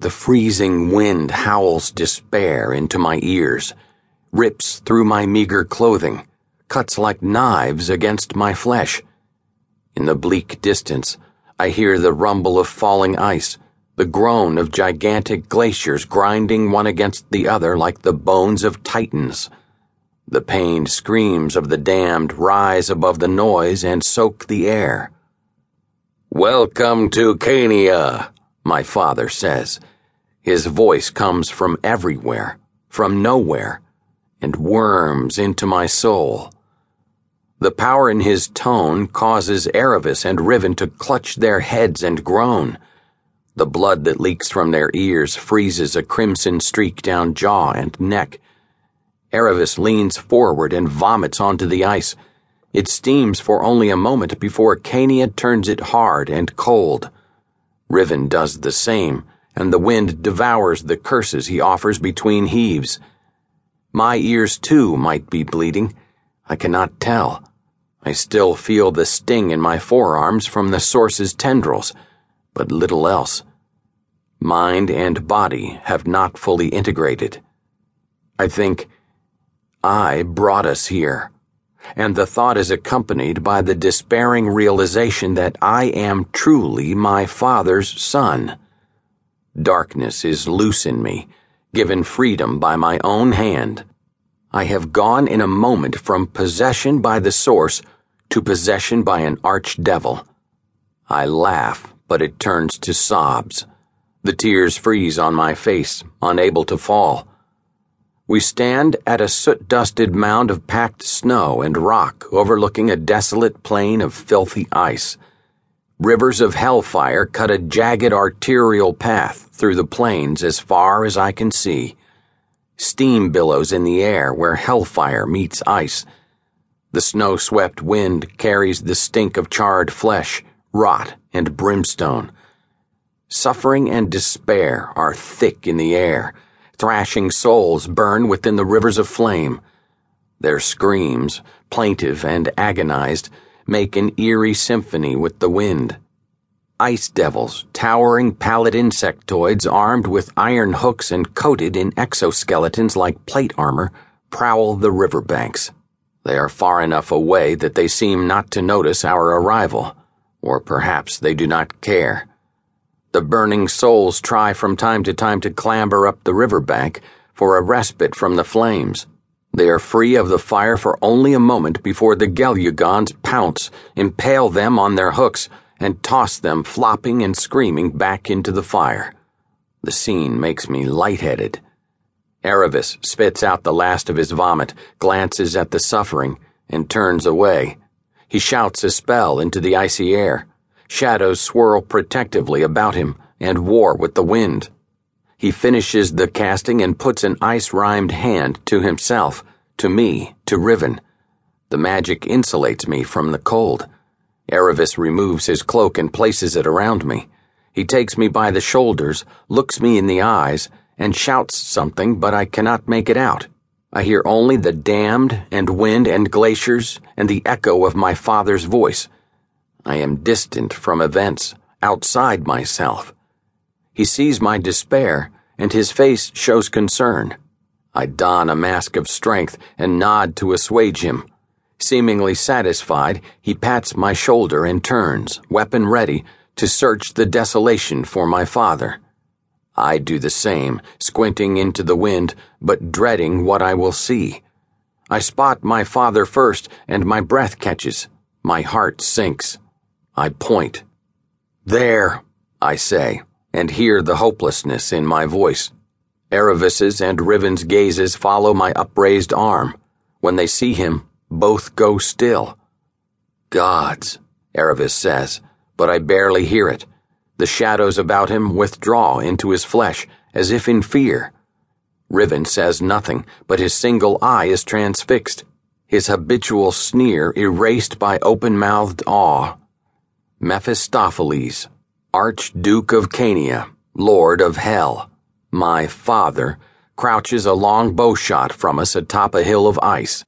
The freezing wind howls despair into my ears, rips through my meager clothing, cuts like knives against my flesh. In the bleak distance, I hear the rumble of falling ice, the groan of gigantic glaciers grinding one against the other like the bones of titans. The pained screams of the damned rise above the noise and soak the air. Welcome to Cania, my father says. His voice comes from everywhere, from nowhere, and worms into my soul. The power in his tone causes Erevis and Riven to clutch their heads and groan. The blood that leaks from their ears freezes a crimson streak down jaw and neck. Erevis leans forward and vomits onto the ice. It steams for only a moment before Cania turns it hard and cold. Riven does the same, and the wind devours the curses he offers between heaves. My ears, too, might be bleeding. I cannot tell. I still feel the sting in my forearms from the source's tendrils, but little else. Mind and body have not fully integrated. I think, I brought us here, and the thought is accompanied by the despairing realization that I am truly my father's son. Darkness is loose in me, given freedom by my own hand. I have gone in a moment from possession by the source to possession by an archdevil. I laugh, but it turns to sobs. The tears freeze on my face, unable to fall. We stand at a soot dusted mound of packed snow and rock overlooking a desolate plain of filthy ice. Rivers of hellfire cut a jagged arterial path through the plains as far as I can see. Steam billows in the air where hellfire meets ice the snow swept wind carries the stink of charred flesh, rot, and brimstone. Suffering and despair are thick in the air. Thrashing souls burn within the rivers of flame. Their screams, plaintive and agonized, make an eerie symphony with the wind. Ice devils, towering pallid insectoids armed with iron hooks and coated in exoskeletons like plate armor, prowl the riverbanks. They are far enough away that they seem not to notice our arrival, or perhaps they do not care. The burning souls try from time to time to clamber up the river bank for a respite from the flames. They are free of the fire for only a moment before the Gelugons pounce, impale them on their hooks, and toss them flopping and screaming back into the fire. The scene makes me lightheaded. Erevis spits out the last of his vomit, glances at the suffering, and turns away. He shouts a spell into the icy air. Shadows swirl protectively about him and war with the wind. He finishes the casting and puts an ice rimed hand to himself, to me, to Riven. The magic insulates me from the cold. Erevis removes his cloak and places it around me. He takes me by the shoulders, looks me in the eyes, and shouts something, but I cannot make it out. I hear only the damned and wind and glaciers and the echo of my father's voice. I am distant from events, outside myself. He sees my despair, and his face shows concern. I don a mask of strength and nod to assuage him. Seemingly satisfied, he pats my shoulder and turns, weapon ready, to search the desolation for my father. I do the same, squinting into the wind, but dreading what I will see. I spot my father first, and my breath catches. My heart sinks. I point. There, I say, and hear the hopelessness in my voice. Erevis's and Riven's gazes follow my upraised arm. When they see him, both go still. Gods, Erevis says, but I barely hear it. The shadows about him withdraw into his flesh, as if in fear. Riven says nothing, but his single eye is transfixed, his habitual sneer erased by open mouthed awe. Mephistopheles, Archduke of Cania, Lord of Hell, my father, crouches a long bowshot from us atop a hill of ice.